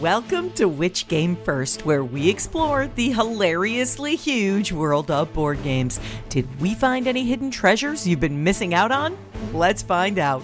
Welcome to Which Game First, where we explore the hilariously huge world of board games. Did we find any hidden treasures you've been missing out on? Let's find out.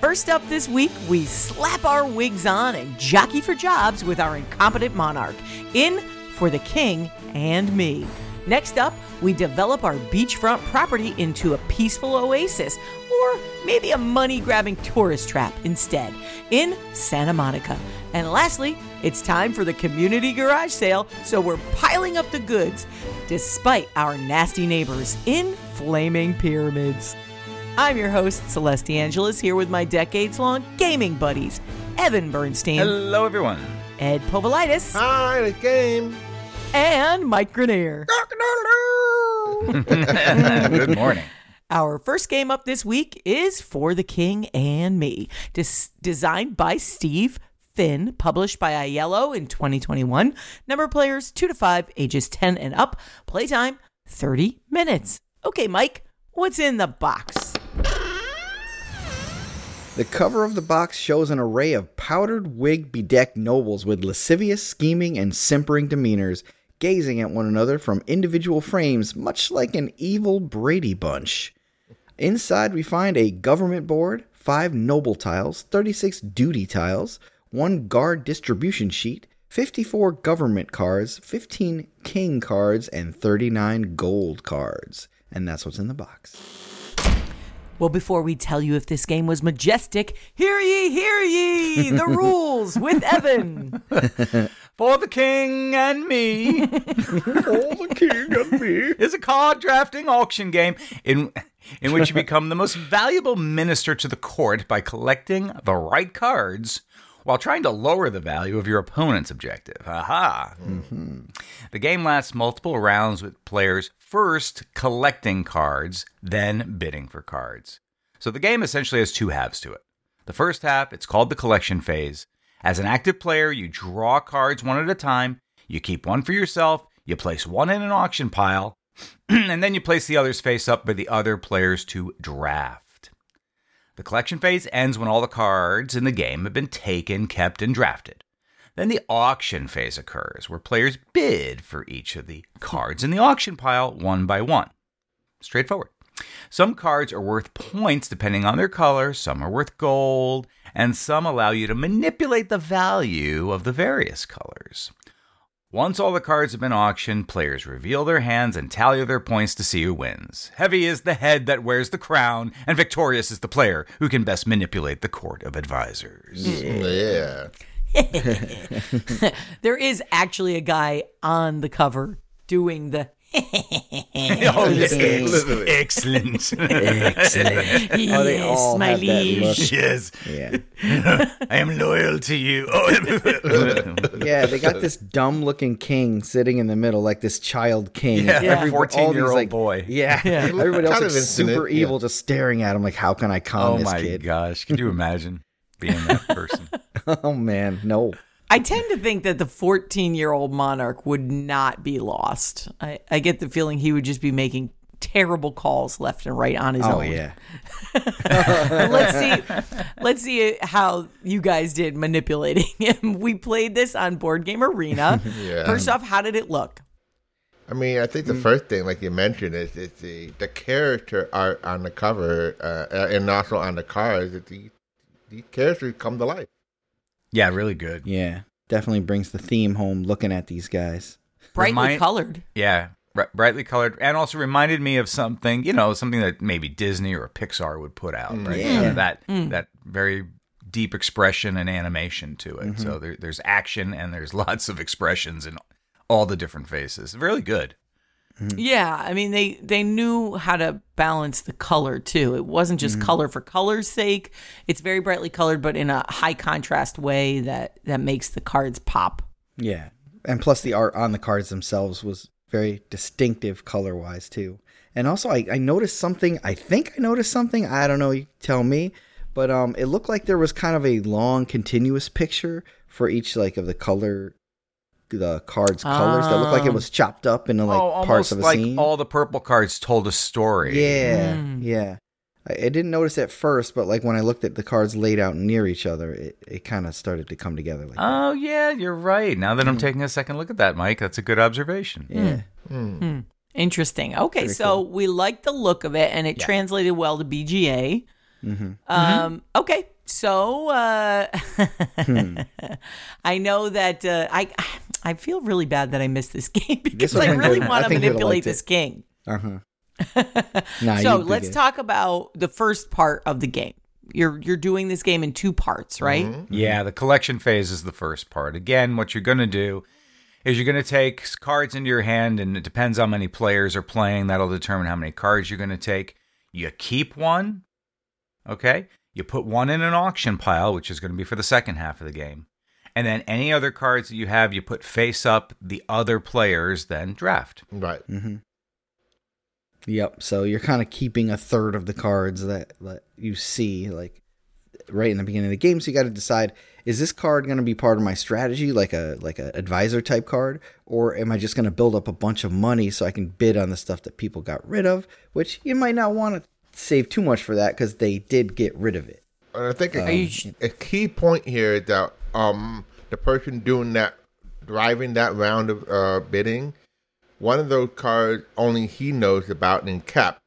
First up this week, we slap our wigs on and jockey for jobs with our incompetent monarch. In for the king and me. Next up, we develop our beachfront property into a peaceful oasis, or maybe a money grabbing tourist trap instead, in Santa Monica. And lastly, it's time for the community garage sale, so we're piling up the goods, despite our nasty neighbors in Flaming Pyramids. I'm your host, Celeste Angeles, here with my decades long gaming buddies, Evan Bernstein, Hello, everyone. Ed Povolitis, Hi, the game. and Mike Grenier. Good morning. Our first game up this week is For the King and Me, Des- designed by Steve Finn, published by Aiello in 2021. Number of players 2 to 5, ages 10 and up. Playtime 30 minutes. Okay, Mike, what's in the box? The cover of the box shows an array of powdered wig bedecked nobles with lascivious, scheming, and simpering demeanors, gazing at one another from individual frames, much like an evil Brady Bunch. Inside, we find a government board, five noble tiles, 36 duty tiles, one guard distribution sheet, 54 government cards, 15 king cards, and 39 gold cards. And that's what's in the box. Well, before we tell you if this game was majestic, hear ye, hear ye, the rules with Evan. For the king and me Oh, the king and me. is a card drafting auction game in in which you become the most valuable minister to the court by collecting the right cards while trying to lower the value of your opponent's objective. Aha. Mm-hmm. The game lasts multiple rounds with players first collecting cards, then bidding for cards. So the game essentially has two halves to it. The first half, it's called the collection phase. As an active player, you draw cards one at a time, you keep one for yourself, you place one in an auction pile, and then you place the others face up for the other players to draft. The collection phase ends when all the cards in the game have been taken, kept, and drafted. Then the auction phase occurs, where players bid for each of the cards in the auction pile one by one. Straightforward. Some cards are worth points depending on their color, some are worth gold, and some allow you to manipulate the value of the various colors. Once all the cards have been auctioned, players reveal their hands and tally their points to see who wins. Heavy is the head that wears the crown, and victorious is the player who can best manipulate the court of advisors. Mm, yeah. There is actually a guy on the cover doing the oh, yes. Literally. Excellent. Excellent. Oh, yes, my liege. yes. Yeah. I am loyal to you. Oh. Yeah, they got this dumb looking king sitting in the middle, like this child king. Yeah, Yeah. 14 all year these, old like- boy. Yeah, Yeah. everybody else Kind looks super infinite, yeah. evil, just staring at him like, how can I calm oh this? kid? Oh my gosh. Could you imagine being that person? Oh man, no. I tend to think that the 14 year old monarch would not be lost. I, I get the feeling he would just be making terrible calls left and right on his Oh own. yeah. let's see let's see how you guys did manipulating him. We played this on Board Game Arena. Yeah. First off, how did it look? I mean, I think the first thing, like you mentioned, is, is the the character art on the cover uh, uh, and also on the cards. That the these characters come to life. Yeah, really good. Yeah. Definitely brings the theme home looking at these guys. Brightly Remind- colored. Yeah, bri- brightly colored, and also reminded me of something, you know, something that maybe Disney or Pixar would put out, right? Yeah. Uh, that that very deep expression and animation to it. So there, there's action and there's lots of expressions in all the different faces. Really good. Yeah, I mean they they knew how to balance the color too. It wasn't just color for color's sake. It's very brightly colored, but in a high contrast way that that makes the cards pop. Yeah. And plus the art on the cards themselves was very distinctive color wise too. And also I, I noticed something I think I noticed something, I don't know, you tell me. But um it looked like there was kind of a long continuous picture for each like of the color the cards colors that looked like it ah. was chopped up into like oh, parts of a like scene. all the purple cards told a story. yeah, hmm. yeah. I, I didn't notice at first, but like when I looked at the cards laid out near each other, it, it kind of started to come together like that. Oh yeah, you're right. Now that I'm hmm. taking a second look at that, Mike, that's a good observation. Yeah. Hmm. Interesting. Okay, so we like the look of it, and it translated well to BGA. Mm-hmm. Um, mm-hmm. okay, so uh, I know that uh, I I feel really bad that I missed this game because one I I really think- want I to think you'd have manipulate liked it. this uh-huh. king. Nah, so let's good. talk about the first part of the game. You're you're doing this game in two parts, right? Mm-hmm. Mm-hmm. Yeah, the collection phase is the first part. Again, what you're going to do is you're going to take cards into your hand, and it depends how many players are playing. That'll determine how many cards you're going to take. You keep one, okay? You put one in an auction pile, which is going to be for the second half of the game. And then any other cards that you have, you put face up. The other players then draft. Right. Mm-hmm. Yep. So you're kind of keeping a third of the cards that, that you see, like right in the beginning of the game. So you got to decide: is this card going to be part of my strategy, like a like a advisor type card, or am I just going to build up a bunch of money so I can bid on the stuff that people got rid of? Which you might not want to save too much for that because they did get rid of it. And I think a, you sh- a key point here that um the person doing that driving that round of uh, bidding, one of those cards only he knows about and kept.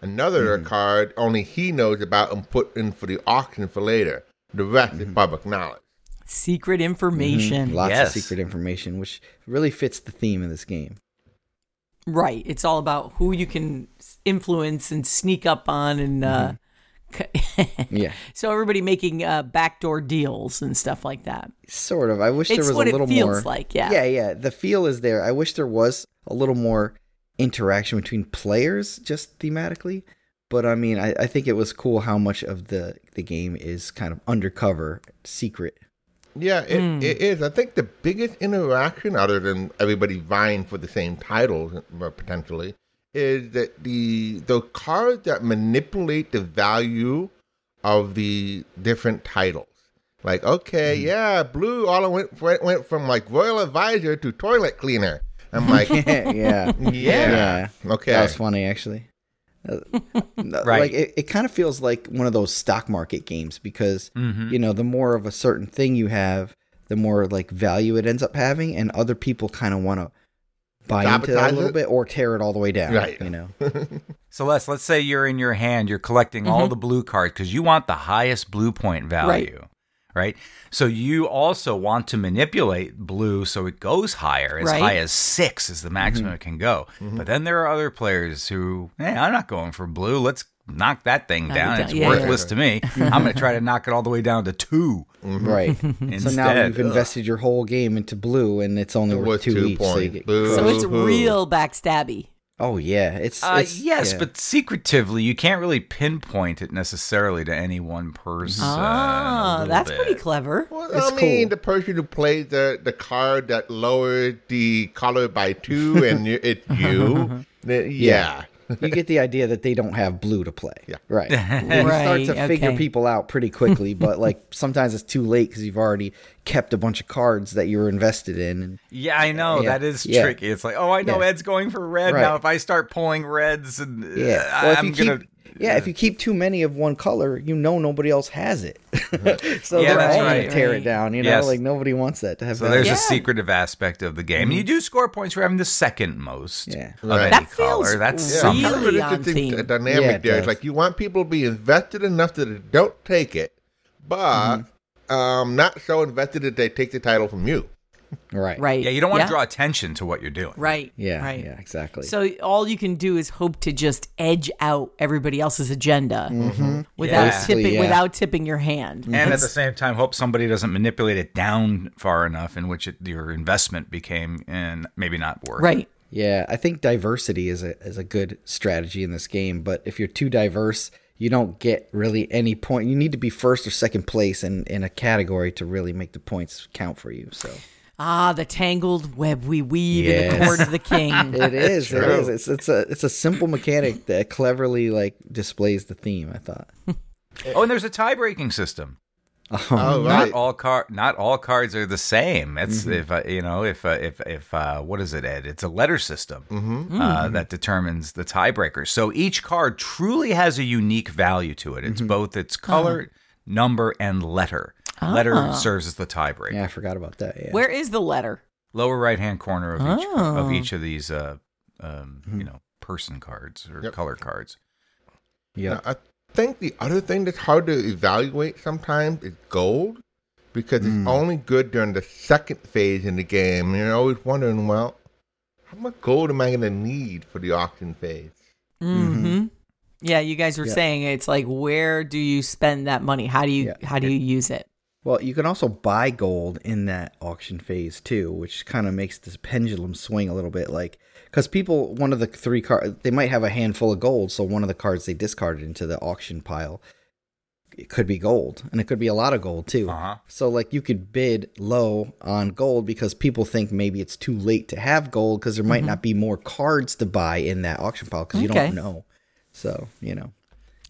Another card only he knows about and put in for the auction for later. The rest is public knowledge. Secret information. Lots Yes. of secret information, which really fits the theme of this game. Right. It's all about who you can influence and sneak up on and uh Yeah. so everybody making uh backdoor deals and stuff like that. Sort of. I wish It's there was what a it little feels more. like, yeah. Yeah, yeah. The feel is there. I wish there was a little more interaction between players, just thematically. But I mean, I, I think it was cool how much of the the game is kind of undercover, secret. Yeah, it, it is. I think the biggest interaction, other than everybody vying for the same titles uh, potentially, is that the the cards that manipulate the value of the different titles. Like, okay, yeah, blue all went went, went from like royal advisor to toilet cleaner. I'm like, yeah, yeah, yeah, okay, That was funny, actually. Uh, Right. Like it, it kind of feels like one of those stock market games because Mm-hmm. you know the more of a certain thing you have, the more like value it ends up having, and other people kind of want to buy into that a little it? bit or tear it all the way down. Right. You know. So Les, let's say you're in your hand, you're collecting all mm-hmm. the blue cards because you want the highest blue point value. Right. So you also want to manipulate blue so it goes higher, as Right. high as six is the maximum mm-hmm. it can go. Mm-hmm. But then there are other players who, hey, I'm not going for blue. Let's knock that thing Knock it down. down. It's Yeah, worthless to me. I'm going to try to knock it all the way down to two. Right. so Instead, now you've ugh. invested your whole game into blue, and it's only worth two, two each. So, points. get, So it's real backstabby. oh yeah, it's, Uh, it's yes, yeah. but secretively, you can't really pinpoint it necessarily to any one person. a Ah, that's bit. pretty clever. Well, It's I mean, cool. the person who played the, the card that lowered the color by two and you, it's you, then- yeah. You get the idea that they don't have blue to play. Yeah. Right. You start Right, to figure okay. people out pretty quickly, but like sometimes it's too late because you've already kept a bunch of cards that you were invested in. And Yeah, I know Yeah, that is yeah. tricky. It's like, oh, I know Yeah. Ed's going for red Right. now. If I start pulling reds, and uh, yeah, I- well, if I'm you keep, gonna. yeah, if you keep too many of one color, you know nobody else has it. so Yeah, they're that's all gonna tear Right. it down. You know, Yes. like nobody wants that to have. So that. there's Yeah. a secretive aspect of the game. And you do score points for having the second most Yeah. of Right. any That feels color. That's Yeah, something. kind of Really on interesting theme. dynamic Yeah, it there. It's like you want people to be invested enough that they don't take it, but Mm-hmm. um, not so invested that they take the title from you. Right. Right. Yeah, you don't want Yeah. to draw attention to what you're doing. Right. Yeah. Right. Yeah. Exactly. So all you can do is hope to just edge out everybody else's agenda Mm-hmm. without Yeah. tipping yeah. without tipping your hand. And at the same time, hope somebody doesn't manipulate it down far enough in which it, your investment became and maybe not worth. it. right. Yeah, I think diversity is a is a good strategy in this game. But if you're too diverse, you don't get really any point. You need to be first or second place in in a category to really make the points count for you. So Ah, the tangled web we weave in the court of the king. it is, it true. is. It's it's a it's a simple mechanic that cleverly like displays the theme. I thought. Oh, and there's a tie breaking system. Oh, Not right. all car, not all cards are the same. It's if uh, you know if uh, if if uh, what is it, Ed? It's a letter system uh, that determines the tiebreaker. So each card truly has a unique value to it. It's both its color, number, and letter. Letter serves as the tiebreaker. Yeah, I forgot about that. Yeah. Where is the letter? Lower right hand corner of each Oh. of each of these uh, um, you know person cards or Yep. color cards. Yeah. Now, I think the other thing that's hard to evaluate sometimes is gold, because Hmm. it's only good during the second phase in the game. And you're always wondering, well, how much gold am I going to need for the auction phase? Mm-hmm. Yeah, you guys were Yeah. saying it's like where do you spend that money? How do you Yeah. how do you use it? Well, you can also buy gold in that auction phase too, which kind of makes this pendulum swing a little bit. Like, because people, one of the three cards, they might have a handful of gold, so one of the cards they discarded into the auction pile, it could be gold, and it could be a lot of gold too. Uh-huh. So, like, you could bid low on gold because people think maybe it's too late to have gold because there might not be more cards to buy in that auction pile because you don't know. So, you know.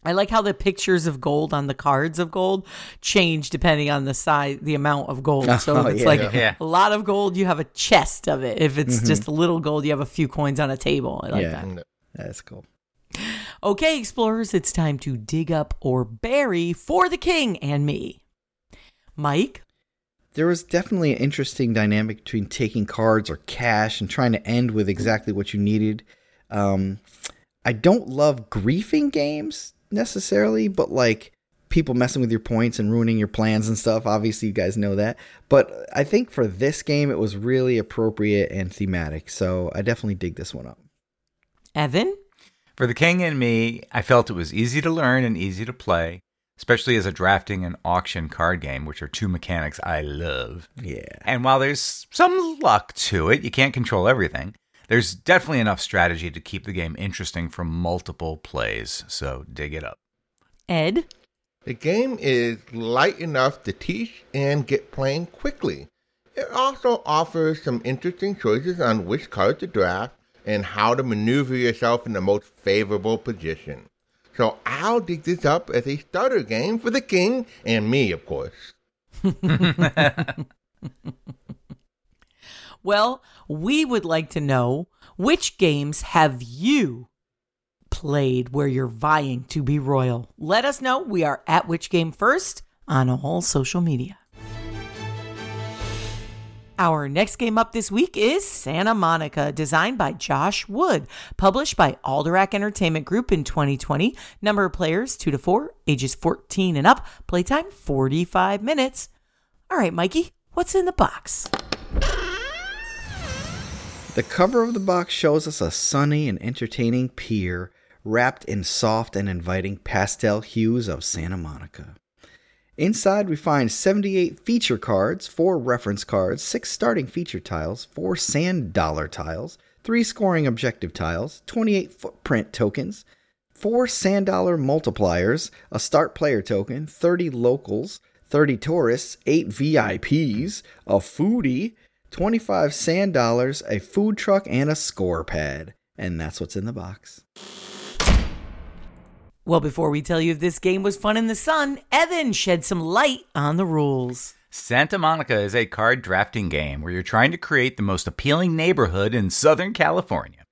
I like how the pictures of gold on the cards of gold change depending on the size, the amount of gold. So Oh, if it's yeah. like Yeah. a lot of gold, you have a chest of it. If it's just a little gold, you have a few coins on a table. I like Yeah. that. That's cool. Okay, explorers, it's time to dig up or bury for the king and me. Mike, There was definitely an interesting dynamic between taking cards or cash and trying to end with exactly what you needed. Um, I don't love griefing games necessarily, but like people messing with your points and ruining your plans and stuff. Obviously, you guys know that. But I think for this game, it was really appropriate and thematic. So I definitely dig this one up. Evan, For the king and me, I felt it was easy to learn and easy to play, especially as a drafting and auction card game, which are two mechanics I love. Yeah. And while there's some luck to it, you can't control everything. There's definitely enough strategy to keep the game interesting for multiple plays, so dig it up. Ed, The game is light enough to teach and get playing quickly. It also offers some interesting choices on which cards to draft and how to maneuver yourself in the most favorable position. So I'll dig this up as a starter game for the king and me, of course. well, we would like to know which games have you played where you're vying to be royal? Let us know. We are at Which Game First on all social media. Our next game up this week is Santa Monica, designed by Josh Wood, published by Alderac Entertainment Group in 2020. Number of players 2 to 4, ages 14 and up, playtime 45 minutes. All right, Mikey, what's in the box? The cover of the box shows us a sunny and entertaining pier wrapped in soft and inviting pastel hues of Santa Monica. Inside, we find 78 feature cards, 4 reference cards, 6 starting feature tiles, 4 sand dollar tiles, 3 scoring objective tiles, 28 footprint tokens, 4 sand dollar multipliers, a start player token, 30 locals, 30 tourists, 8 VIPs, a foodie, 25 sand dollars, a food truck, and a score pad. And that's what's in the box. Well, before we tell you if this game was fun in the sun, Evan shed some light on the rules. Santa Monica is a card drafting game where you're trying to create the most appealing neighborhood in Southern California.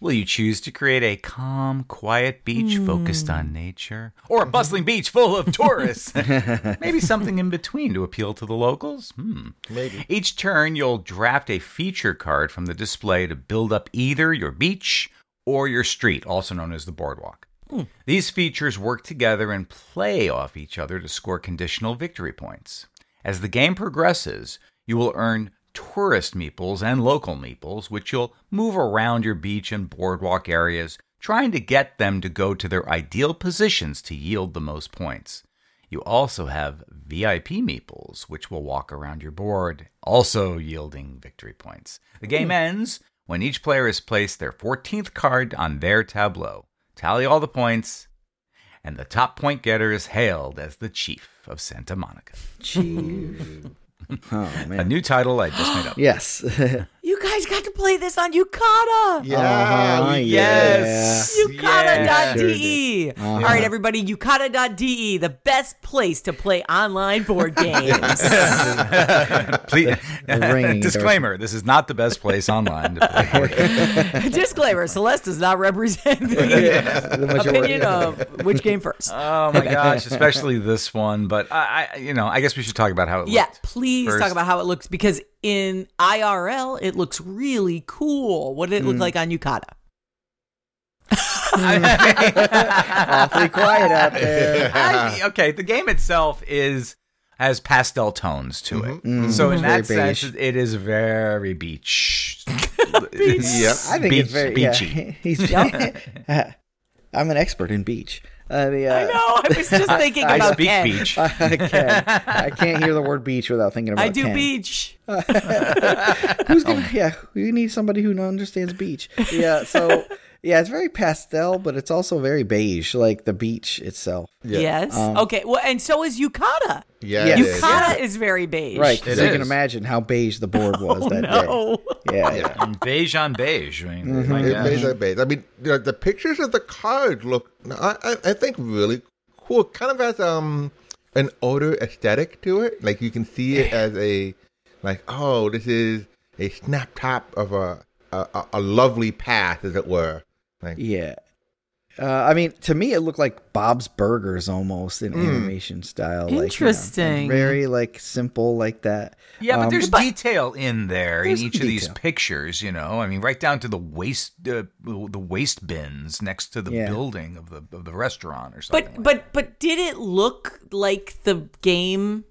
Will you choose to create a calm, quiet beach focused on nature? Or a bustling beach full of tourists? Maybe something in between to appeal to the locals? Hmm. Maybe. Each turn, you'll draft a feature card from the display to build up either your beach or your street, also known as the boardwalk. These features work together and play off each other to score conditional victory points. As the game progresses, you will earn tourist meeples and local meeples, which you'll move around your beach and boardwalk areas, trying to get them to go to their ideal positions to yield the most points. You also have VIP meeples, which will walk around your board, also yielding victory points. The game ends when each player has placed their 14th card on their tableau. Tally all the points, and the top point getter is hailed as the Chief of Santa Monica. Chief. oh, A new title I just made up. Yes. You guys got to play this on Yucata. Yeah, Uh-huh, we- Yes. Yucata.de. Uh-huh. All right, everybody, Yucata.de, the best place to play online board games. Please, ringing disclaimer: This is not the best place online to play board games. Disclaimer Celeste does not represent the The opinion of which game first. Oh my gosh, especially this one. But I, I, you know, I guess we should talk about how it looks. Yeah, please first. talk about how it looks because in IRL it looks really cool. What did it look like on Yucata? Awfully quiet out there. I- okay, the game itself is has pastel tones to it. Mhm. So in that Very sense, beige. it is very beach. Yep. I think Beach- it's very beachy. Yeah, he's. I'm an expert in beach. The, uh, I know. I was just thinking I about speak Ken. beach. I can't. I can't hear the word beach without thinking about. It. I do Ken. beach. Who's gonna? Yeah, we need somebody who understands beach. Yeah. So yeah, it's very pastel, but it's also very beige, like the beach itself. Yeah. Yes. Um, okay. Well, and so is Yucata. Yeah, Yeah. Yucata is very beige. Right. It so you can imagine how beige the board was Oh that no. day. Yeah. Yeah. beige on beige. I mean, Mm-hmm. my It gosh. made that base. I mean, you know, the pictures of the cards look, I, I, I think, really cool. Kind of has um an older aesthetic to it. Like you can see it as a, like, oh, this is a snap top of a a, a- a lovely path, as it were. Like, Yeah. Uh, I mean, to me, it looked like Bob's Burgers almost in Mm. animation style. Like, you know, Interesting. very like simple, like that. Yeah, but Um, there's but- detail in there in each some of these pictures. You know, I mean, right down to the waste uh, the waste bins next to the Yeah. building of the of the restaurant or something. But like but but did it look like the game?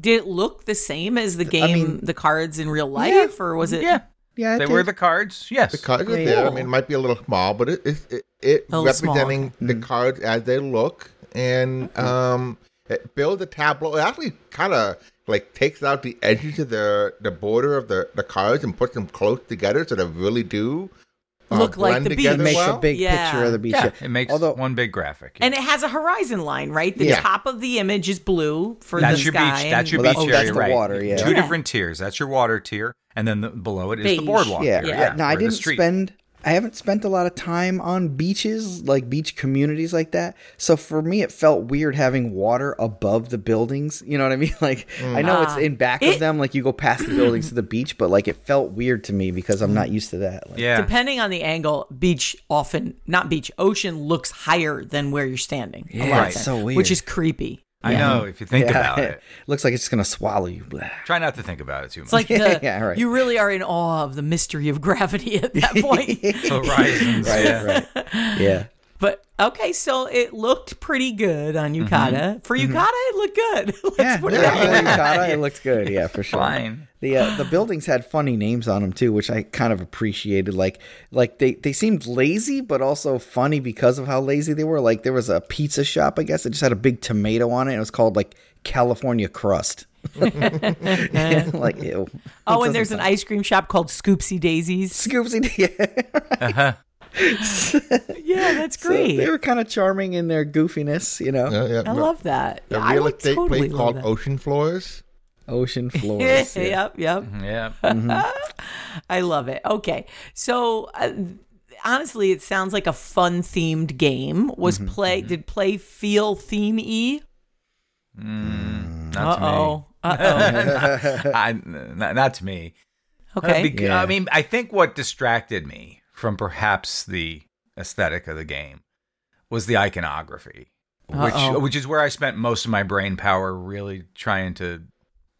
Did it look the same as the game, mean- the cards in real life, or was it? yeah, Yeah, they it were the cards. Yes, the cards are there. I mean, it might be a little small, but it, it, it, it A little small, representing the Mm. cards as they look, and um, it builds a tableau. It actually kind of like takes out the edges of the the border of the the cards and puts them close together, so they really do uh, Look like the beach. It makes well. a big Yeah. picture of the beach. yeah, it makes Although- one big graphic. And it has a horizon line, right? The Yeah. top of the image is blue for that's the your sky. beach. That's your Well, beach that's- area, that's the right? water, yeah. Two Yeah. different tiers. That's your water tier, and then the, below it is the boardwalk. Yeah, tier, yeah. No, I or the didn't spend. I haven't spent a lot of time on beaches, like beach communities like that. So for me, it felt weird having water above the buildings. You know what I mean? Like I know it's Ah. in back It- of them, like you go past the buildings to the beach, but like it felt weird to me because I'm not used to that. Like, Yeah, Depending on the angle, beach often not beach, ocean looks higher than where you're standing. a Yeah, lot of it's so weird. Which is creepy. I know. If you think Yeah. about it, looks like it's just gonna swallow you. Blah. try not to think about it too much. It's like the, Yeah, right. you really are in awe of the mystery of gravity at that point. horizons. yeah. right. Yeah. But okay, so it looked pretty good on Yucata. For Yucata, it looked good. Let's Mm-hmm. Yeah, put it yeah, for Yucata, it looked good. Yeah, for sure. Fine. The uh, the buildings had funny names on them too, which I kind of appreciated. Like like they they seemed lazy, but also funny because of how lazy they were. Like there was a pizza shop, I guess, that just had a big tomato on it. and It was called like California Crust. like ew. Oh, and there's an ice cream shop called Scoopsy Daisies. Scoopsy. Yeah. Yeah, that's So great. they were kind of charming in their goofiness, you know. Yeah, yeah. I love that. a Yeah, I real would estate totally place called that. Ocean Floors. Ocean floors. yeah. yep, yep. Yeah. I love it. Okay, so uh, honestly, it sounds like a fun themed game. Was Mm-hmm, play did play feel theme e? Not Uh to me. oh. Uh oh. I, not, not to me. Okay. Bec- Yeah. I mean, I think what distracted me from perhaps the aesthetic of the game was the iconography, which Uh-oh. which is where I spent most of my brain power really trying to,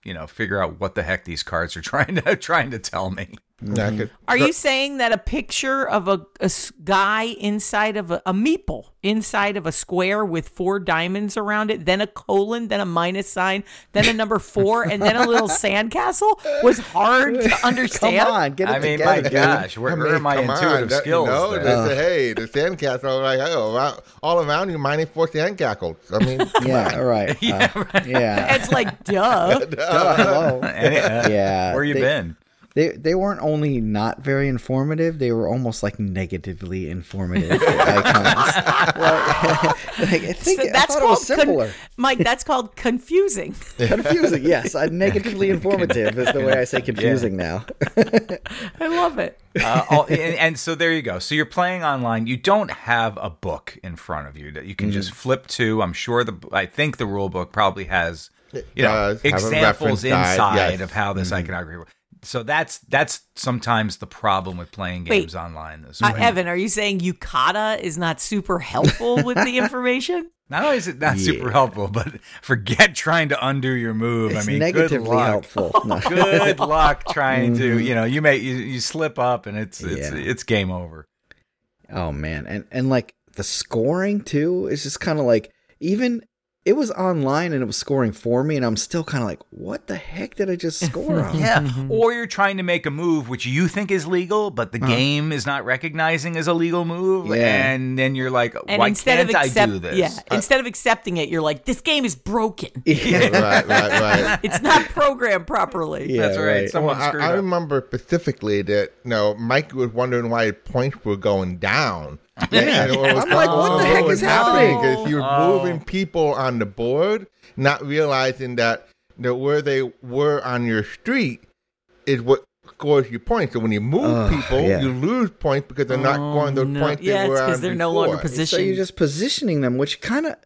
you know, figure out what the heck these cards are trying to trying to tell me. Yeah, I could- Are you saying that a picture of a, a s- guy inside of a, a meeple inside of a square with four diamonds around it, then a colon, then a minus sign, then a number four, and then a little sandcastle was hard to understand? Come on, get it I mean, together. my gosh, where, where are my come on, intuitive skills? You know, there? they say, hey, the sandcastle, like, oh, all around you, minus four sandcastles. I mean, Yeah, on. all right. Yeah, yeah. It's like, duh. Duh, hello. Any- uh, Yeah, where you they- been? They they weren't only not very informative; they were almost like negatively informative icons. like, like, I think So I that's thought it was called con- Mike. That's called confusing. confusing. Yes, uh, negatively informative is the way I say confusing now. I love it. uh, all, and, and so there you go. So you're playing online. You don't have a book in front of you that you can just flip to. I'm sure the I think the rule book probably has you know does have a examples inside yes. of how this iconography works. So that's that's sometimes the problem with playing Wait. games online. Is Uh, when- Evan, are you saying Yucata is not super helpful with the information? not only is it not super helpful, but forget trying to undo your move. It's I mean, negatively good luck. helpful. No. Good luck trying to you know you may you, you slip up and it's it's Yeah. it's game over. Oh man, and and like the scoring too is just kind of like even it was online and it was scoring for me, and I'm still kind of like, what the heck did I just score on? Yeah. Or you're trying to make a move which you think is legal, but the uh-huh. game is not recognizing as a legal move. Yeah. And then you're like, And why instead can't of accept, I do this? yeah, instead of accepting it, you're like, this game is broken. right, right, right. It's not programmed properly. Yeah, That's right. right. Someone Well, I, screwed I up. remember specifically that you know Mike was wondering why points were going down. Yeah. And what was I'm like, what the heck oh, is happening? Because you're Oh. moving people on the board, not realizing that you know, where they were on your street is what scores your points. So when you move Ugh, people, yeah. you lose points because they're not Oh, going those no. points Yeah, they it's were 'cause on they're no longer positioned. So you're just positioning them, which kind of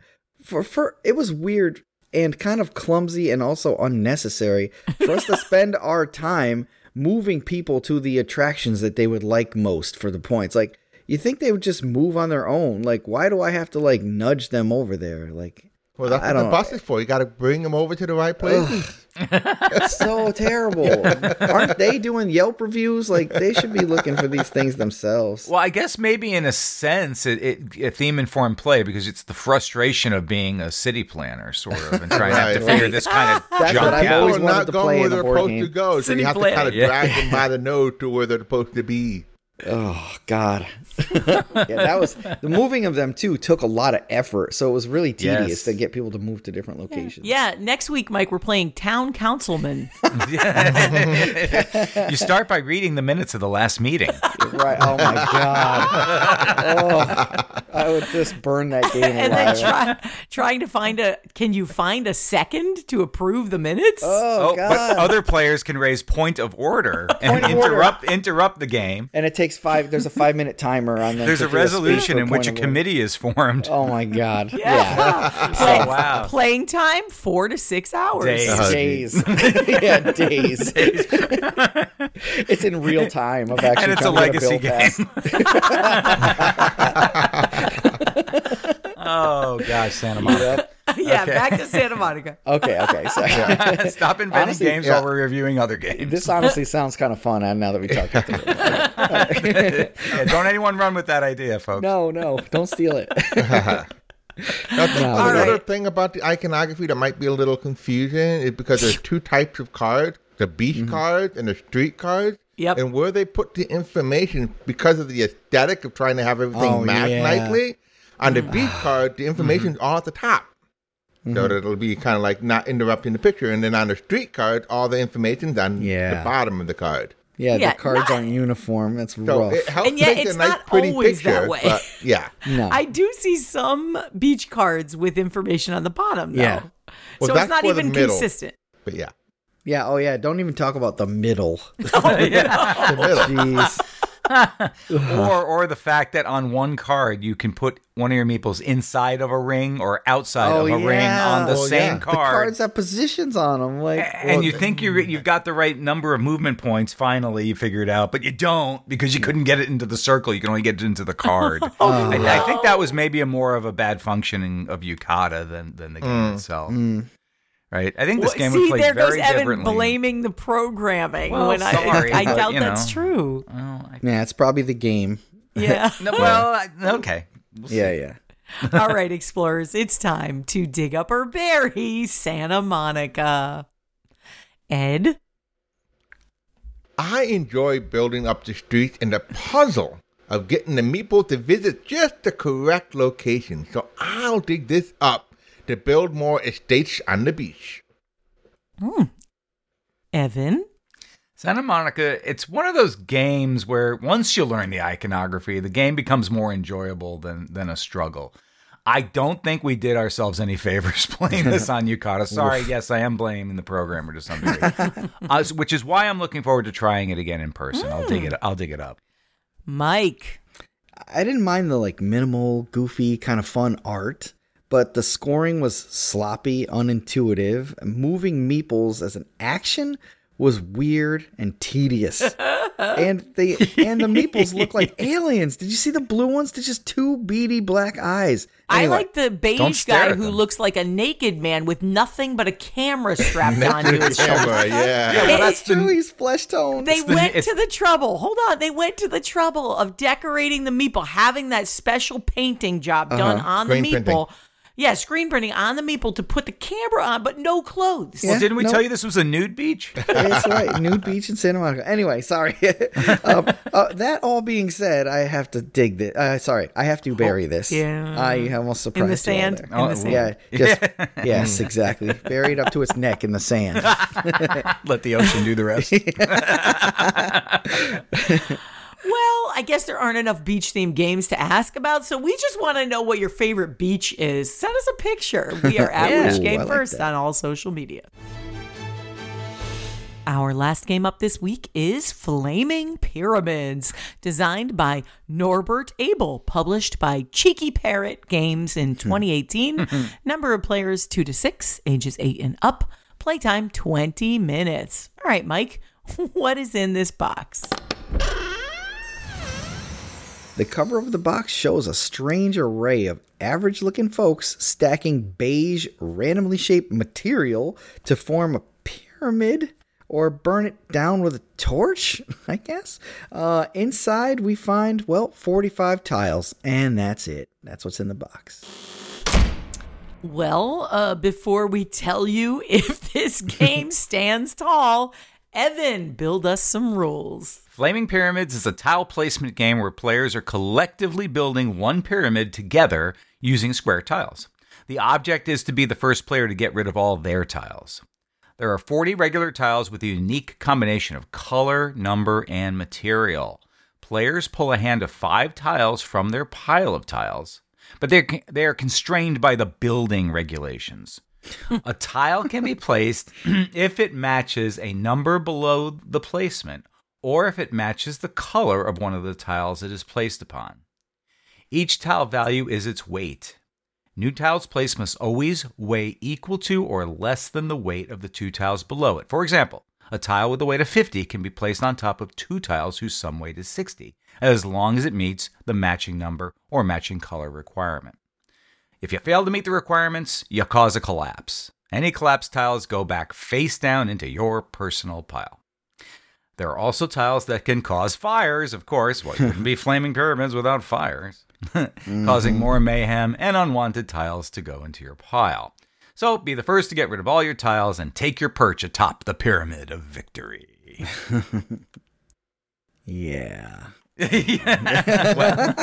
for for it was weird and kind of clumsy and also unnecessary for us to spend our time moving people to the attractions that they would like most for the points. Like you think they would just move on their own? Like why do I have to like nudge them over there? Like Well, that's I what the don't- bus is for. You got to bring them over to the right place. It's so terrible. Aren't they doing Yelp reviews? Like they should be looking for these things themselves. Well, I guess maybe in a sense, it, it a theme informed play because it's the frustration of being a city planner, sort of, and trying to to Right, figure this kind of That's junk what I've out. always wanted not to going play where in they're supposed game. to go, so City you have planning. to kind of Yeah. drag them by the nose to where they're supposed to be. Oh God. yeah, that was the moving of them too took a lot of effort, so it was really tedious Yes. to get people to move to different locations. Yeah, next week, Mike, we're playing town councilman. you start by reading the minutes of the last meeting. Right. Oh my God. Oh, I would just burn that game and then alive. try, trying to find a can you find a second to approve the minutes? oh, Oh, God. but other players can raise point of order and Point of order. interrupt interrupt the game. and it takes five. There's a five minute timer on them. There's a resolution for in which a point of order. committee is formed. Oh my God. yeah. Oh, Play- Oh, wow. Playing time four to six hours. Days. Oh, Days. yeah, days. it's in real time of actually and it's a trying to get legacy bill passed. game. oh gosh, Santa Monica. yeah, Okay. back to Santa Monica. Okay, okay. So Stop inventing Honestly, games yeah. while we're reviewing other games. this honestly sounds kind of fun uh, now that we talked about it. Yeah, don't anyone run with that idea, folks. No, no, don't steal it. Now, the- No. another Alright. thing about the iconography that might be a little confusing is because there's two types of cards: the beach cards and the street cards. Yep. And where they put the information because of the aesthetic of trying to have everything Oh, match yeah. nicely. On the beach card, the information's all at the top. So that it'll be kind of like not interrupting the picture. And then on the street card, all the information's on Yeah. the bottom of the card. Yeah, Yeah, the cards not- aren't uniform. That's So rough. it helps And yet make it's a nice, not pretty always picture. that way. But yeah. no. I do see some beach cards with information on the bottom, though. Yeah. Well, so it's not even consistent. But yeah. yeah. Oh, yeah. Don't even talk about the middle. Oh, yeah. The middle. Jeez. Or or the fact that on one card you can put one of your meeples inside of a ring or outside Oh, of a ring on the Well, same yeah. The card. cards have positions on them. Like, and you think you mm. you've got the right number of movement points. Finally, you figure it out, but you don't because you couldn't get it into the circle. You can only get it into the card. Oh, uh, I, I think that was maybe a more of a bad functioning of Yucata than than the game Mm. itself. Mm. Right? I think this Well, game see, would play there goes Evan differently. blaming the programming Well, when sorry, I I but, doubt you that's know. true. Well, I- yeah, it's probably the game. Yeah. no, well, okay. We'll see. Yeah, yeah. All right, explorers, it's time to dig up or bury Santa Monica. Ed? I enjoy building up the streets and the puzzle of getting the meeple to visit just the correct location. So I'll dig this up to build more estates on the beach. Evan? Santa Monica, it's one of those games where once you learn the iconography, the game becomes more enjoyable than than a struggle. I don't think we did ourselves any favors playing this on Yucata. Sorry, yes, I am blaming the programmer to some degree, uh, which is why I'm looking forward to trying it again in person. I'll dig it. I'll dig it up. Mike. I didn't mind the like minimal, goofy, kind of fun art, but the scoring was sloppy, unintuitive. Moving meeples as an action was weird and tedious. and they and the meeples look like aliens. Did you see the blue ones? They're just two beady black eyes. I like the beige guy who them. looks like a naked man with nothing but a camera strapped onto his shoulder. Camera, yeah. well, that's it's true, he's flesh toned. They the- went it's- to the trouble. Hold on. They went to the trouble of decorating the meeple, having that special painting job done uh-huh. on the meeple. printing. Yeah, screen printing on the meeple to put the camera on, but no clothes. Yeah. Well, didn't we no. tell you this was a nude beach? That's right. Nude Beach in Santa Monica. Anyway, sorry. um, uh, that all being said, I have to dig this. Uh, sorry, I have to bury this. yeah. I almost surprised In the you all sand? there. In Oh, the sand. Yeah, just yes, exactly. Buried up to its neck in the sand. Let the ocean do the rest. Well, I guess there aren't enough beach themed games to ask about, so we just want to know what your favorite beach is. Send us a picture. We are at Yeah. Which Game like First that. on all social media. Our last game up this week is Flaming Pyramids, designed by Norbert Abel, published by Cheeky Parrot Games in hmm. 2018. Number of players 2 to 6, ages 8 and up. Playtime 20 minutes. All right, Mike, what is in this box? The cover of the box shows a strange array of average looking folks stacking beige, randomly shaped material to form a pyramid or burn it down with a torch, I guess. Uh, inside, we find, well, 45 tiles, and that's it. That's what's in the box. Well, uh, before we tell you if this game stands tall, Evan, build us some rules. Flaming Pyramids is a tile placement game where players are collectively building one pyramid together using square tiles. The object is to be the first player to get rid of all their tiles. There are 40 regular tiles with a unique combination of color, number, and material. Players pull a hand of five tiles from their pile of tiles, but they're, they are constrained by the building regulations. a tile can be placed if it matches a number below the placement or if it matches the color of one of the tiles it is placed upon. Each tile value is its weight. New tiles placed must always weigh equal to or less than the weight of the two tiles below it. For example, a tile with a weight of 50 can be placed on top of two tiles whose sum weight is 60, as long as it meets the matching number or matching color requirement. If you fail to meet the requirements, you cause a collapse. Any collapsed tiles go back face down into your personal pile. There are also tiles that can cause fires, of course. Well, you wouldn't be flaming pyramids without fires, causing more mm-hmm. mayhem and unwanted tiles to go into your pile. So be the first to get rid of all your tiles and take your perch atop the pyramid of victory. Yeah. well,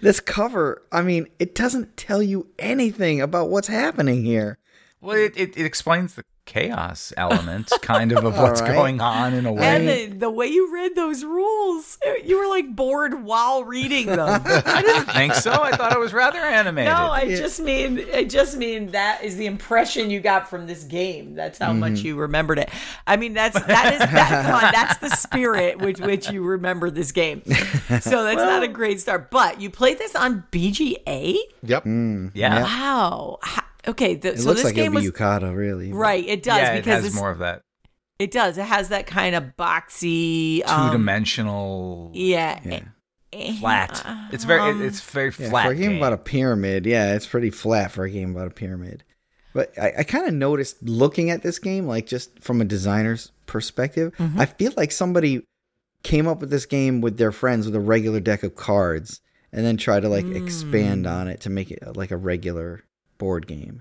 This cover, I mean, it doesn't tell you anything about what's happening here. well it, it, it explains the chaos element, kind of, of what's All right. going on in a way. And the way you read those rules, you were like bored while reading them. I didn't think so. I thought it was rather animated. No, I just mean I just mean that is the impression you got from this game. That's how much Mm-hmm. you remembered it. I mean, that's that is that. come on, that's the spirit with which you remember this game. So that's not a great start. But you played this on BGA. Yep. yeah. Wow. Ha- Okay, the, It so looks this like game it'll was Yucata, really. right. It does yeah, it because has more of that it does. It has that kind of boxy. two Um, dimensional yeah. Yeah. eh, flat. uh, It's very um, it- it's very Yeah, flat. for a game, game. about a pyramid, yeah, it's pretty flat for a game about a pyramid. But I, I kind of noticed looking at this game, like just from a designer's perspective, Mm-hmm. I feel like somebody came up with this game with their friends with a regular deck of cards and then try to like Mm. expand on it to make it like a regular board game.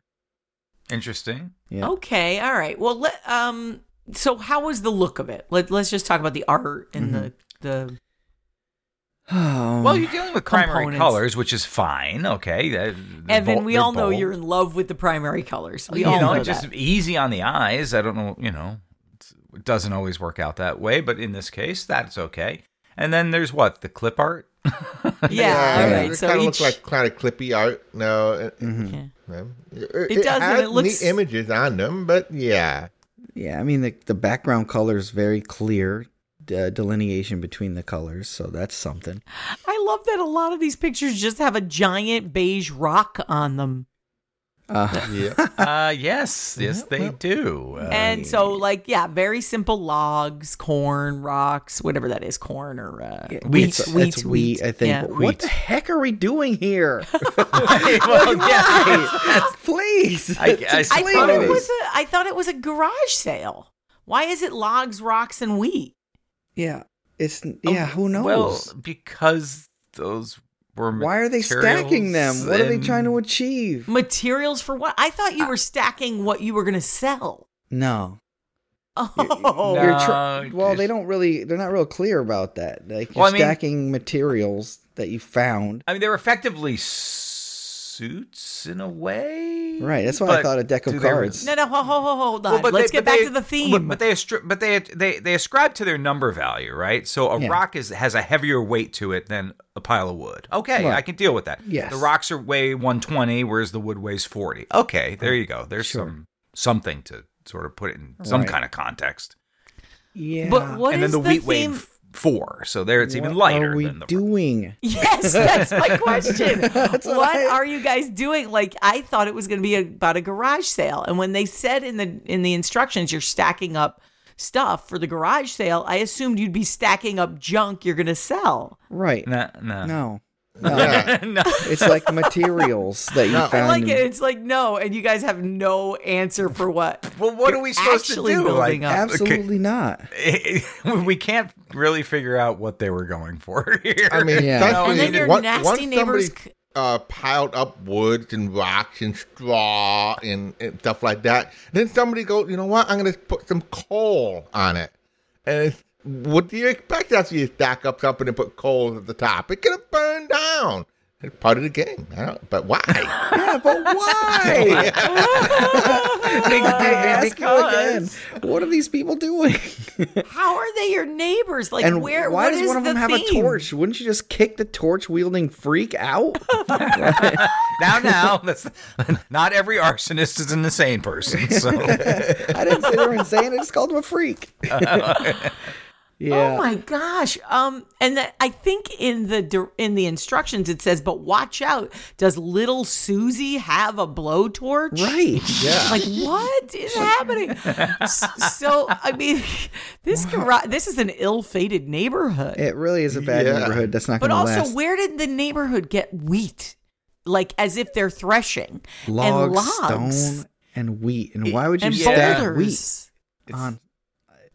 Interesting. Yeah. Okay, all right. Well, let um. So, how was the look of it? Let Let's just talk about the art and the the. Um, Well, you're dealing with primary Components. colors, which is fine. Okay, They're- they're Evan, bold- we they're all know bold. you're in love with the primary colors. We you all know, know just that. easy on the eyes. I don't know. You know, it doesn't always work out that way, but in this case, that's okay. And then there's what the clip art. Yeah, all it right. So kind of each, looks like kind of clippy art. No, it, yeah. No. It does, and has it looks- neat images on them, but yeah, Yeah, I mean the the background color is very clear, uh, delineation between the colors, so that's something. I love that a lot of these pictures just have a giant beige rock on them. Uh, yeah. Uh, yes, yes, they do. Uh, And so, like, yeah, very simple logs, corn, rocks, whatever that is, corn or uh, wheat, it's, wheat, it's wheat, I think. Yeah. But Wheat. What the heck are we doing here? well, yeah, Please, I- I I thought it was a, I thought it was a garage sale. Why is it logs, rocks, and wheat? Yeah, it's yeah. Who knows? Well, because those were Why are they stacking them? What are they trying to achieve? Materials for what? I thought you were stacking what you were going to sell. No. Oh, No. You're tr- well, they don't really. They're not real clear about that. Like you're Well, I mean- stacking materials that you found. I mean, they're effectively suits in a way, Right. That's why I thought a deck of do they- cards. no, no, ho, ho, ho, hold on. Well, but Let's they- get but back they- to the theme. But, but they astri- but they they they ascribe to their number value, right? So a Yeah. rock is has a heavier weight to it than a pile of wood. Okay, Right. I can deal with that. Yes. the rocks are weigh 120, whereas the wood weighs 40. Okay, there you go. There's Sure. some something to sort of put it in some Right. kind of context. Yeah. but what and is then the, wheat theme? weighed f- four, so there it's even lighter. What are we than the doing? Yes, that's my question. That's what what I- are you guys doing? Like I thought it was going to be about a garage sale, and when they said in the in the instructions you're stacking up stuff for the garage sale, I assumed you'd be stacking up junk you're going to sell. Right. No, no. No. No. Yeah. no. It's like materials that you No. Found. I like it. It's like no, and you guys have no answer for what. Well, what you're are we supposed to do? building Like, up. Absolutely not. we can't really figure out what they were going for here. I mean, Yeah. especially And then your once- nasty once neighbors somebody, c- uh, piled up woods and rocks and straw and, and stuff like that. Then somebody goes, you know what? I'm going to put some coal on it. And it's, what do you expect after you stack up something and put coal at the top? It's going to burn down. It's part of the game. I don't, but why? Yeah, but why? I ask you again. What are these people doing? How are they your neighbors? Like and where? why what does is one of the them have a torch? Wouldn't you just kick the torch wielding freak out? now, now, that's not every arsonist is an insane person. So I didn't say they were insane. I just called them a freak. Yeah. Oh my gosh. Um and that I think in the in the instructions it says but watch out does little Susie have a blowtorch? Right. Yeah. Like what is happening? So I mean this garage this is an ill-fated neighborhood. It really is a bad Yeah. neighborhood. That's not but going to also last. where did the neighborhood get wheat? Like as if they're threshing logs, and logs stone, and wheat. And why would you and stack boulders. wheat on?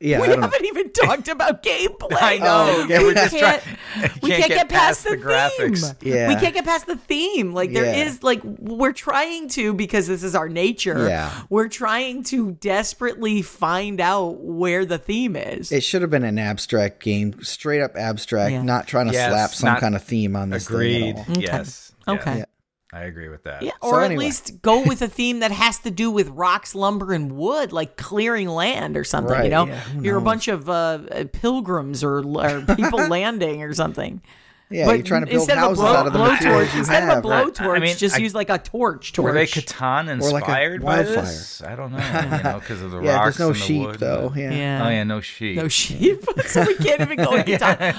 Yeah, we I don't know. haven't even talked about gameplay. I know. Oh, yeah, we we're just trying. can't, we can't get past the, graphics. theme. Yeah. We can't get past the theme. Like there Yeah. is like we're trying to because this is our nature. Yeah. We're trying to desperately find out where the theme is. It should have been an abstract game, straight up abstract, Yeah. not trying to Yes, slap some kind of theme on this Agreed. thing at all. Yes. Okay. yes. I agree with that. yeah, So or at anyway. least go with a theme that has to do with rocks, lumber, and wood, like clearing land or something. You know, yeah, you're a bunch of uh, uh, pilgrims or, or people landing or something. Yeah, But you're trying to build instead houses of a blow, out of the blowtorch, materials you instead have. of a right. I mean, just I- use like a torch. Torch. Were they Catan Or like inspired by this? I don't know. You know, because of the Yeah, rocks there's no and the sheep wood. though. Yeah. Yeah. Oh yeah, no sheep. No sheep. so we can't even go into time.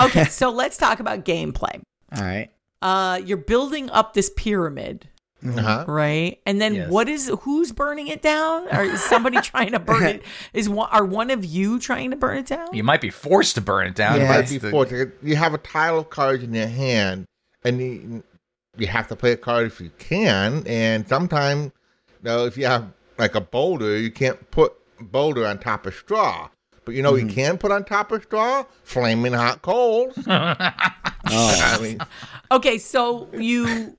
Okay, so let's talk about gameplay. All right. Uh, you're building up this pyramid, Uh-huh. right? And then Yes. what is who's burning it down? Or is somebody trying to burn it? Is one are one of you trying to burn it down? You might be forced to burn it down. Yeah. It but might be the- forced. You have a tile of cards in your hand, and you, you have to play a card if you can. And sometimes, you know, if you have like a boulder, you can't put boulder on top of straw. But you know, Mm-hmm. you can put on top of straw flaming hot coals. I mean, Okay, so you.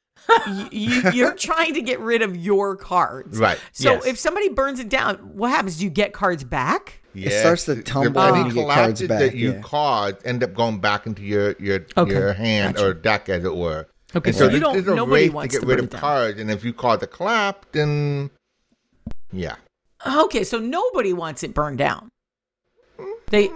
you, you're trying to get rid of your cards, Right. So Yes. if somebody burns it down, what happens? Do you get cards back? It starts to tumble the- and any you cards collapses back, that you yeah. cards end up going back into your your Okay, your hand gotcha. or deck, as it were. Okay, And so you there's- don't- there's a nobody race to get to rid of down. cards, and if you cause a collapse, then yeah. Okay, so nobody wants it burned down. They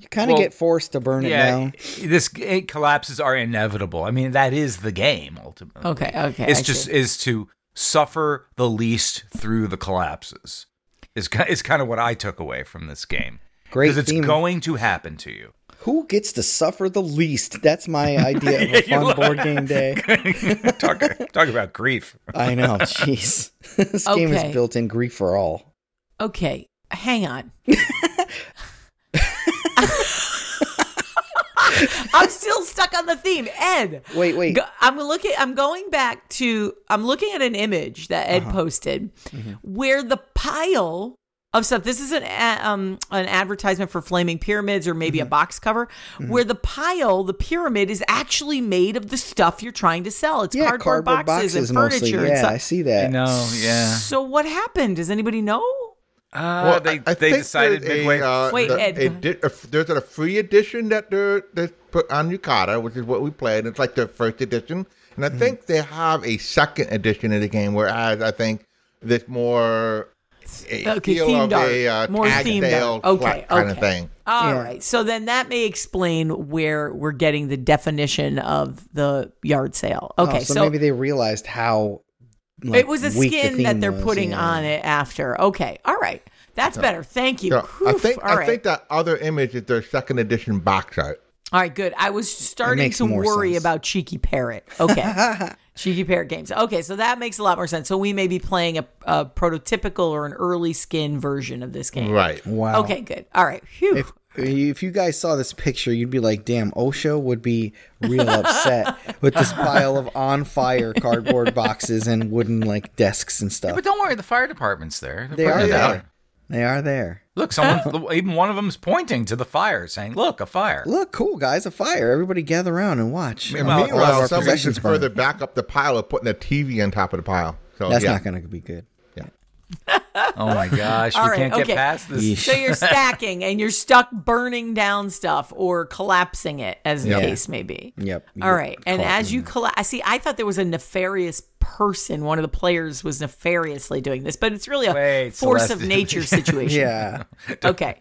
You kind of Well, get forced to burn it yeah, down. this it, collapses are inevitable. I mean, that is the game ultimately. okay, okay. It's I just see. is to suffer the least through the collapses. Is is kind of what I took away from this game. Great because it's theme. going to happen to you. Who gets to suffer the least? That's my idea of a You fun like- board game day. talk talk about grief. I know, jeez. this game is built in grief for all. okay. Hang on. I'm still stuck on the theme, Ed. Wait, wait. Go- I'm looking. I'm going back to. I'm looking at an image that Ed Uh-huh. posted, Mm-hmm. where the pile of stuff. This is an a- um an advertisement for Flaming Pyramids, or maybe a Mm-hmm. box cover, where the pile, the pyramid, is actually made of the stuff you're trying to sell. It's yeah, cardboard, cardboard boxes, boxes, and furniture. mostly. and Yeah, stuff. I see that. I know, yeah. So what happened? Does anybody know? Uh, Well, they I, I they think decided there's midway. A, uh, Wait, the- Ed, a di- a f- there's a free edition that they're they put on Yucata, which is what we played. It's like the first edition, and I Mm-hmm. think they have a second edition of the game. Whereas I think this more a Okay, feel themed of art. a uh, More tag themed sale art. Okay, kind okay. of thing. All right. Yeah. So then that may explain where we're getting the definition of the yard sale. Oh, Okay. so, so maybe they realized how. Like, it was a weak the skin that they're was, putting yeah. on it after. Okay. All right. That's better. Thank you. So I think All I right. think that other image is their second edition box art. All right, good. I was starting to worry sense. about Cheeky Parrot. Okay. Cheeky Parrot games. Okay, so that makes a lot more sense. So we may be playing a, a prototypical or an early skin version of this game. Right. Wow. Okay, good. All right. Phew. If if you guys saw this picture, you'd be like, "Damn, OSHA would be real upset with this pile of on fire cardboard boxes and wooden like desks and stuff." But don't worry, the fire department's there. They're They are out. there. They are there. Look, someone, even one of them's pointing to the fire, saying, "Look, a fire." Look, cool guys, a fire! Everybody gather around and watch. Meanwhile, our somebody possessions just burn. further back up the pile of putting a TV on top of the pile. So That's yeah. not going to be good. Oh my gosh, All we right, can't okay. get past this. Yeesh. So you're stacking and you're stuck burning down stuff or collapsing it, as the Yep. case may be. Yep. you All get right. And caught as in you collapse, I see, I thought there was a nefarious person. One of the players was nefariously doing this, but it's really a Wait, force Celeste. of nature situation. Yeah, Okay.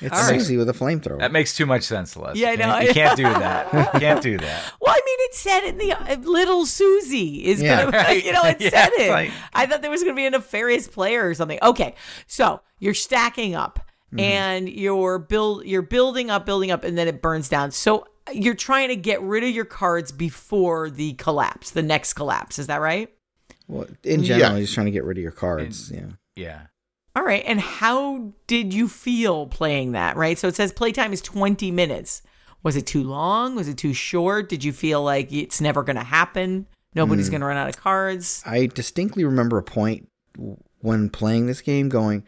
It's All right. Susie with a flamethrower. That makes too much sense, Celeste. Yeah, I know, I You can't do that. You can't do that. Well, I mean, it said in the uh, little Susie is Yeah. gonna, Right. you know, it Yeah, said it. like- I thought there was gonna be a nefarious player or something. Okay, so you're stacking up Mm-hmm. and you're build, you're building up, building up, and then it burns down. So you're trying to get rid of your cards before the collapse, the next collapse. Is that right? well, in general, Yeah. you're just trying to get rid of your cards. yeah. Yeah. All right. And how did you feel playing that? Right. So it says playtime is 20 minutes. Was it too long? Was it too short? Did you feel like it's never going to happen? Nobody's Hmm. going to run out of cards. I distinctly remember a point when playing this game going,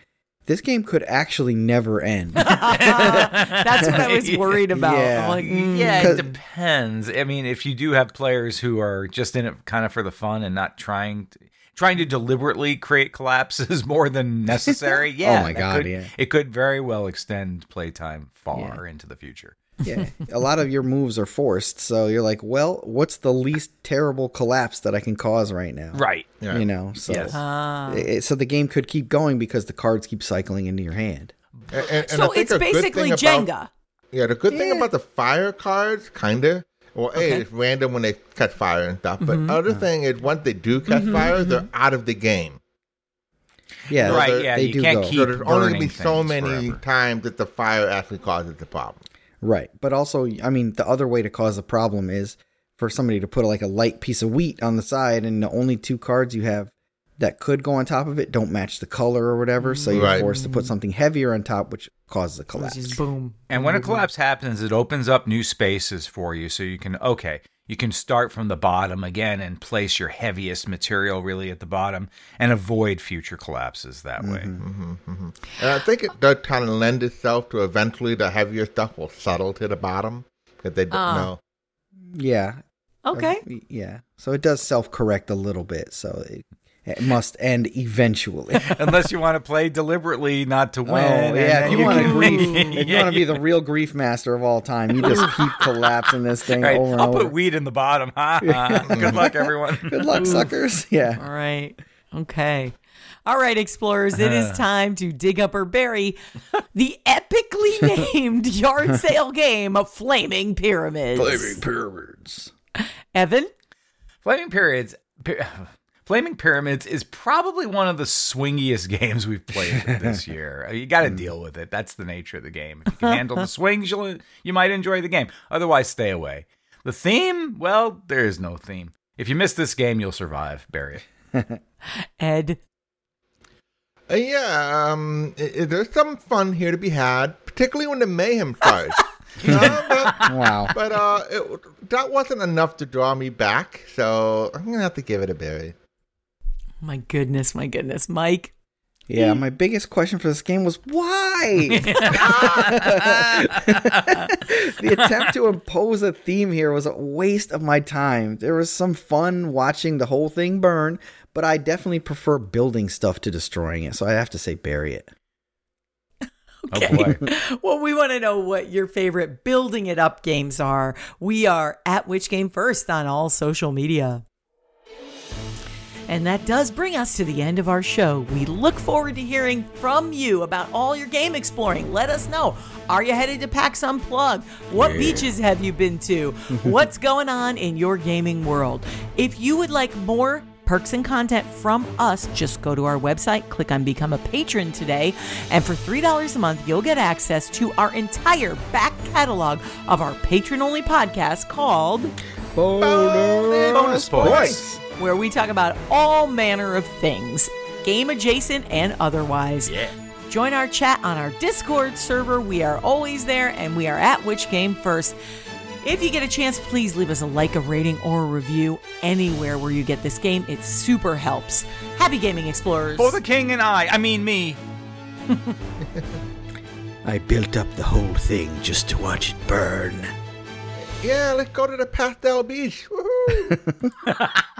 this game could actually never end. That's what I was worried about. Yeah. I'm like, mm. Yeah, it 'Cause- depends. I mean, if you do have players who are just in it kind of for the fun and not trying to, trying to deliberately create collapses more than necessary, yeah. Oh my God, could- yeah. It could very well extend playtime far into the future. yeah. A lot of your moves are forced, so you're like, well, what's the least terrible collapse that I can cause right now? Right. Yeah. You know, so Yes. Ah. it- so the game could keep going because the cards keep cycling into your hand. And- and- and I So think it's basically thing about- Jenga. Yeah, the good thing about the fire cards, kind of, well, Okay. A, it's random when they catch fire and stuff. Mm-hmm. But other thing is, once they do catch fire, they're out of the game. Yeah, So right. Yeah. they You do can't go. keep so there's only burning be so many forever. times that the fire actually causes the problem. Right. But also, I mean, the other way to cause a problem is for somebody to put like a light piece of wheat on the side and the only two cards you have that could go on top of it don't match the color or whatever. So you're Right. forced to put something heavier on top, which causes a collapse. is boom. And when a collapse happens, it opens up new spaces for you. So you can, okay, you can start from the bottom again and place your heaviest material really at the bottom and avoid future collapses that way. And I think it does kind of lend itself to eventually the heavier stuff will settle to the bottom because they don't Ah. know. Yeah. Okay. Uh, Yeah. So it does self correct a little bit. So it, it must end eventually. Unless you want to play deliberately not to oh, win. Oh yeah, if you, want to grief, if you want to be the real grief master of all time, you just keep collapsing this thing Right. over and I'll over. put weed in the bottom. Ha, ha. Good luck, everyone. Good luck, suckers. Yeah. All right. Okay. All right, explorers, it is time to dig up or bury the epically named yard sale game of Flaming Pyramids. Flaming Pyramids. Evan? Flaming Periods. Py- Flaming Pyramids is probably one of the swingiest games we've played this year. You got to deal with it. That's the nature of the game. If you can handle the swings, you'll, you might enjoy the game. Otherwise, stay away. The theme? Well, there is no theme. If you miss this game, you'll survive. Bury it. Ed? Uh, yeah, um, i- i- there's some fun here to be had, particularly when the mayhem starts. No, but Wow. but uh, it, that wasn't enough to draw me back, so I'm gonna have to give it a bury. My goodness, my goodness. Mike? Yeah, my biggest question for this game was why? the attempt to impose a theme here was a waste of my time. There was some fun watching the whole thing burn, but I definitely prefer building stuff to destroying it, so I have to say bury it. Okay. Oh, well, we want to know what your favorite building it up games are. We are at Which Game First on all social media. And that does bring us to the end of our show. We look forward to hearing from you about all your game exploring. Let us know. Are you headed to PAX Unplugged? What beaches have you been to? What's going on in your gaming world? If you would like more perks and content from us, just go to our website, click on Become a Patron today, and for $3 a month, you'll get access to our entire back catalog of our patron only podcast called Bonus points. Where we talk about all manner of things, game adjacent and otherwise. Yeah. Join our chat on our Discord server. We are always there and we are at Which Game First. If you get a chance, please leave us a like, a rating, or a review anywhere where you get this game. It super helps. Happy gaming, explorers. For the king and I. I mean, me. I built up the whole thing just to watch it burn. Yeah, let's go to the pastel beach. Woohoo!